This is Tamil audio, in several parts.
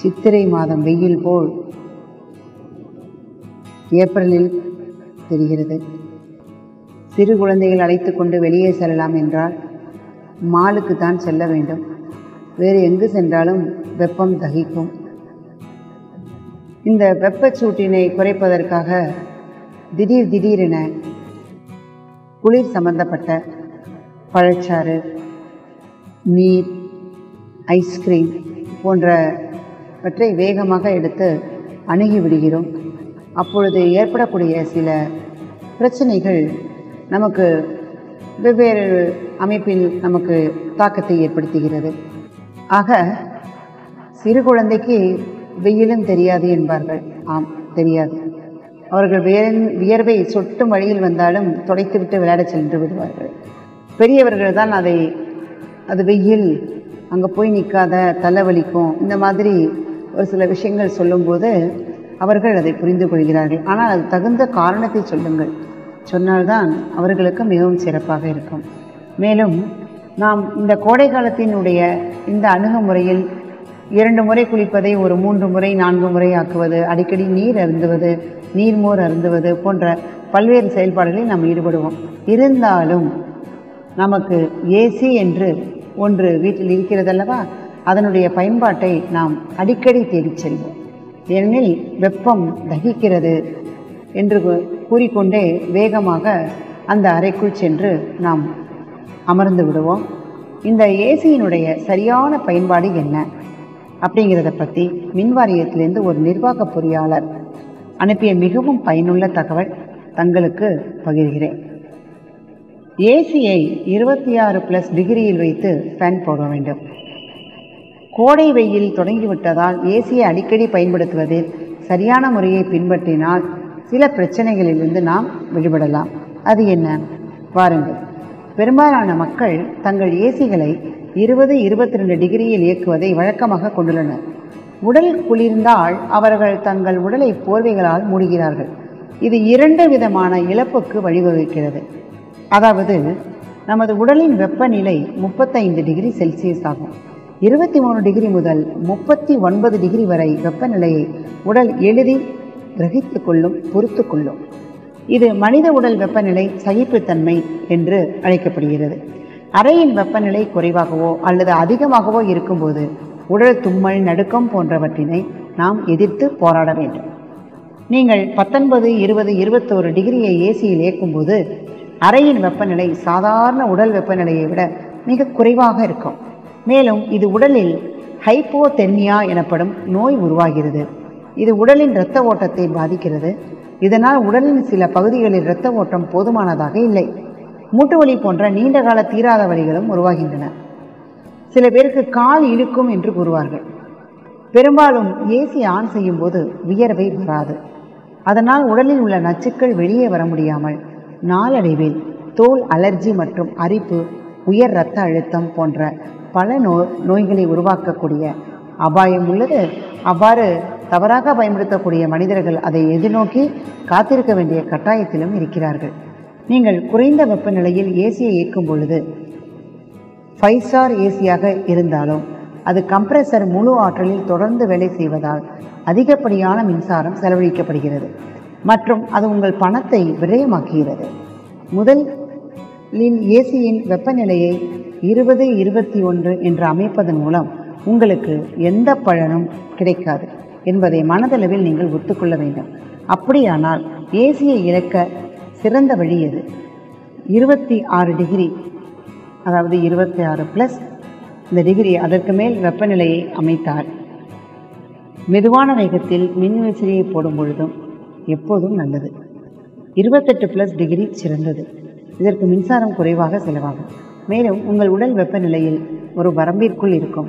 சித்திரை மாதம் வெயில் போல் ஏப்ரலில் தெரிகிறது. சிறு குழந்தைகள் அழைத்து கொண்டு வெளியே செல்லலாம் என்றால் மாலுக்கு தான் செல்ல வேண்டும். வேறு எங்கு சென்றாலும் வெப்பம் தகிக்கும். இந்த வெப்பச்சூட்டினை குறைப்பதற்காக திடீர் திடீரென குளிர் சம்பந்தப்பட்ட பழச்சாறு நீர் ஐஸ்கிரீம் போன்ற போன்றவற்றை வேகமாக எடுத்து அணுகி விடுகிறோம் அப்பொழுது ஏற்படக்கூடிய சில பிரச்சனைகள் நமக்கு வெவ்வேறு அமைப்பில் நமக்கு தாக்கத்தை ஏற்படுத்துகிறது. ஆக சிறு குழந்தைக்கு வெயிலும் தெரியாது என்பார்கள். ஆம் தெரியாது. அவர்கள் வியர் வியர்வை சொட்டும் வழியில் வந்தாலும் துடைத்துவிட்டு விளையாட சென்று விடுவார்கள். பெரியவர்கள் தான் அதை அது வெயில் அங்கே போய் நிற்காத தலைவலிக்கும் இந்த மாதிரி ஒரு சில விஷயங்கள் சொல்லும்போது அவர்கள் அதை புரிந்து கொள்கிறார்கள். ஆனால் அது தகுந்த காரணத்தை சொல்லுங்கள். சொன்னால்தான் அவர்களுக்கு மிகவும் சிறப்பாக இருக்கும். மேலும் நாம் இந்த கோடை காலத்தினுடைய இந்த அணுகுமுறையில் இரண்டு முறை குளிப்பதை ஒரு மூன்று முறை நான்கு முறை ஆக்குவது அடிக்கடி நீர் அருந்துவது நீர்மோர் அருந்துவது போன்ற பல்வேறு செயல்பாடுகளில் நாம் ஈடுபடுவோம். இருந்தாலும் நமக்கு ஏசி என்று ஒன்று வீட்டில் இருக்கிறதல்லவா? அதனுடைய பயன்பாட்டை நாம் அடிக்கடி தேடிச் செல்வோம். ஏனெனில் வெப்பம் தகிக்கிறது என்று கூறிக்கொண்டே வேகமாக அந்த அறைக்குள் சென்று நாம் அமர்ந்து விடுவோம். இந்த ஏசியினுடைய சரியான பயன்பாடு என்ன? அப்படிங்கிறத பற்றி மின்வாரியத்திலேருந்து ஒரு நிர்வாக பொறியாளர் அனுப்பிய மிகவும் பயனுள்ள தகவல் தங்களுக்கு பகிர்கிறேன். ஏசியை இருபத்தி ஆறு ப்ளஸ் டிகிரியில் வைத்து ஃபேன் போட வேண்டும். கோடை வெயில் தொடங்கிவிட்டதால் ஏசியை அடிக்கடி பயன்படுத்துவதில் சரியான முறையை பின்பற்றினால் சில பிரச்சனைகளிலிருந்து நாம் விடுபடலாம். அது என்ன? வாருங்கள் பெரும்பாலான மக்கள் தங்கள் ஏசிகளை இருபது இருபத்தி ரெண்டு டிகிரியில் இயக்குவதை வழக்கமாக கொண்டுள்ளனர். உடல் குளிர்ந்தால் அவர்கள் தங்கள் உடலை போர்வைகளால் மூடுகிறார்கள். இது இரண்டு விதமான இழப்புக்கு வழிவகுக்கிறது. அதாவது நமது உடலின் வெப்பநிலை முப்பத்தைந்து டிகிரி செல்சியஸ் ஆகும். இருபத்தி மூணு டிகிரி முதல் முப்பத்தி ஒன்பது டிகிரி வரை வெப்பநிலையை உடல் எளிதில் கிரகித்து கொள்ளும் பொறுத்து கொள்ளும். இது மனித உடல் வெப்பநிலை சகிப்புத்தன்மை என்று அழைக்கப்படுகிறது. அறையின் வெப்பநிலை குறைவாகவோ அல்லது அதிகமாகவோ இருக்கும்போது உடல் தும்மல் நடுக்கம் போன்றவற்றினை நாம் எதிர்த்து போராட வேண்டும். நீங்கள் பத்தொன்பது இருபது இருபத்தோரு டிகிரியை ஏசியில் இயக்கும்போது அறையின் வெப்பநிலை சாதாரண உடல் வெப்பநிலையை விட மிக குறைவாக இருக்கும். மேலும் இது உடலில் ஹைப்போதென்னியா எனப்படும் நோய் உருவாகிறது. இது உடலின் இரத்த ஓட்டத்தை பாதிக்கிறது. இதனால் உடலின் சில பகுதிகளில் இரத்த ஓட்டம் போதுமானதாக இல்லை. மூட்டு வலி போன்ற நீண்டகால தீராத வழிகளும் உருவாகின்றன. சில பேருக்கு கால் இழுக்கும் என்று கூறுவார்கள். பெரும்பாலும் ஏசி ஆன் செய்யும் போது வியர்வை வராது. அதனால் உடலில் உள்ள நச்சுக்கள் வெளியே வர முடியாமல் நாளடைவில் தோல் அலர்ஜி மற்றும் அரிப்பு உயர் இரத்த அழுத்தம் போன்ற பல நோ நோய்களை உருவாக்கக்கூடிய அபாயம் உள்ளது. அவ்வாறு தவறாக பயன்படுத்தக்கூடிய மனிதர்கள் அதை எதிர்நோக்கி காத்திருக்க வேண்டிய கட்டாயத்திலும் இருக்கிறார்கள். நீங்கள் குறைந்த வெப்பநிலையில் ஏசியை இயக்கும் பொழுது ஃபைவ் ஸ்டார் ஏசியாக இருந்தாலும் அது கம்ப்ரஸர் முழு ஆற்றலில் தொடர்ந்து வேலை செய்வதால் அதிகப்படியான மின்சாரம் செலவழிக்கப்படுகிறது. மற்றும் அது உங்கள் பணத்தை விரயமாக்குகிறது. முதலில் ஏசியின் வெப்பநிலையை இருபது இருபத்தி ஒன்று என்று அமைப்பதன் மூலம் உங்களுக்கு எந்த பலனும் கிடைக்காது என்பதை மனதளவில் நீங்கள் ஒத்துக்கொள்ள வேண்டும். அப்படியானால் ஏசியை இழக்க சிறந்த வழி எது? இருபத்தி ஆறு டிகிரி அதாவது இருபத்தி ஆறு ப்ளஸ் இந்த டிகிரி அதற்கு மேல் வெப்பநிலையை அமைத்தார் மெதுவான வேகத்தில் மின்விசிறியை போடும் பொழுதும் எப்போதும் நல்லது. இருபத்தெட்டு ப்ளஸ் டிகிரி சிறந்தது. இதற்கு மின்சாரம் குறைவாக செலவாகும். மேலும் உங்கள் உடல் வெப்பநிலையில் ஒரு வரம்பிற்குள் இருக்கும்.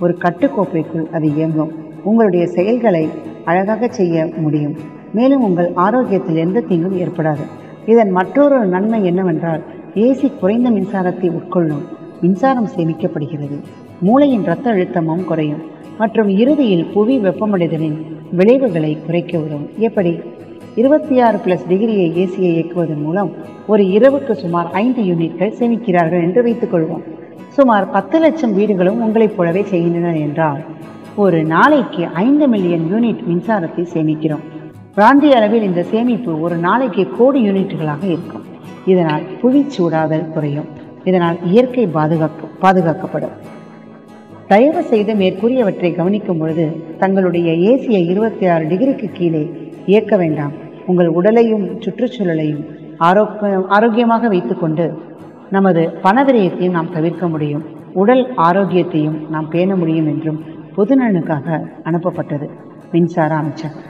ஒரு கட்டுக்கோப்பைக்குள் அது இயங்கும். உங்களுடைய செயல்களை அழகாக செய்ய முடியும். மேலும் உங்கள் ஆரோக்கியத்தில் எந்த தீங்கும் ஏற்படாது. இதன் மற்றொரு நன்மை என்னவென்றால் ஏசி குறைந்த மின்சாரத்தை உட்கொள்ளும் மின்சாரம் சேமிக்கப்படுகிறது. மூளையின் இரத்த அழுத்தமும் குறையும். மற்றும் இறுதியில் புவி வெப்பமடைதலின் விளைவுகளை குறைக்க உதவும். எப்படி? இருபத்தி ஆறு பிளஸ் டிகிரியை ஏசியை இயக்குவதன் மூலம் ஒரு இரவுக்கு சுமார் ஐந்து யூனிட்கள் சேமிக்கிறார்கள் என்று வைத்துக்கொள்வோம் சுமார் பத்து லட்சம் வீடுகளும் உங்களைப் போலவே செய்கின்றன என்றால் ஒரு நாளைக்கு ஐந்து மில்லியன் யூனிட் மின்சாரத்தை சேமிக்கிறோம். பிராந்திய அளவில் இந்த சேமிப்பு ஒரு நாளைக்கு கோடி யூனிட்டுகளாக இருக்கும். இதனால் புவி சூடாதல் குறையும். இதனால் இயற்கை பாதுகாக்க பாதுகாக்கப்படும். தயவு செய்து மேற்கூறியவற்றை கவனிக்கும் பொழுது தங்களுடைய ஏசியை இருபத்தி ஆறு டிகிரிக்கு கீழே இயக்க வேண்டாம். உங்கள் உடலையும் சுற்றுச்சூழலையும் ஆரோக்கிய ஆரோக்கியமாக வைத்துக்கொண்டு நமது பணவிரயத்தையும் நாம் தவிர்க்க முடியும். உடல் ஆரோக்கியத்தையும் நாம் பேண முடியும் என்றும் பொதுநலனுக்காக அனுப்பப்பட்டது. மின்சார அமைச்சகம்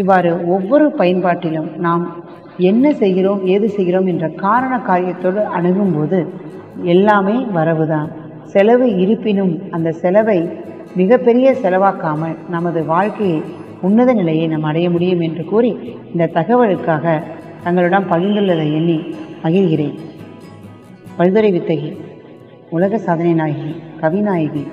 இவ்வாறு ஒவ்வொரு பயன்பாட்டிலும் நாம் என்ன செய்கிறோம் ஏது செய்கிறோம் என்ற காரண காரியத்தோடு அணுகும்போது எல்லாமே வரவுதான். செலவு இருப்பினும் அந்த செலவை மிகப்பெரிய செலவாக்காமல் நமது வாழ்க்கையை உன்னத நிலையை நாம் அடைய முடியும் என்று கூறி இந்த தகவலுக்காக தங்களிடம் பகிர்ந்துள்ளதை எண்ணி மகிழ்கிறேன். பல்துறை வித்தகி உலக சாதனை நாயகி கவிநாயகி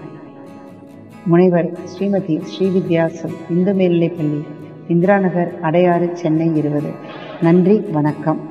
முனைவர் ஸ்ரீமதி ஸ்ரீவித்யாசம் இந்து மேல்நிலைப்பள்ளி இந்திராநகர் அடையாறு சென்னை இருபது. நன்றி வணக்கம்.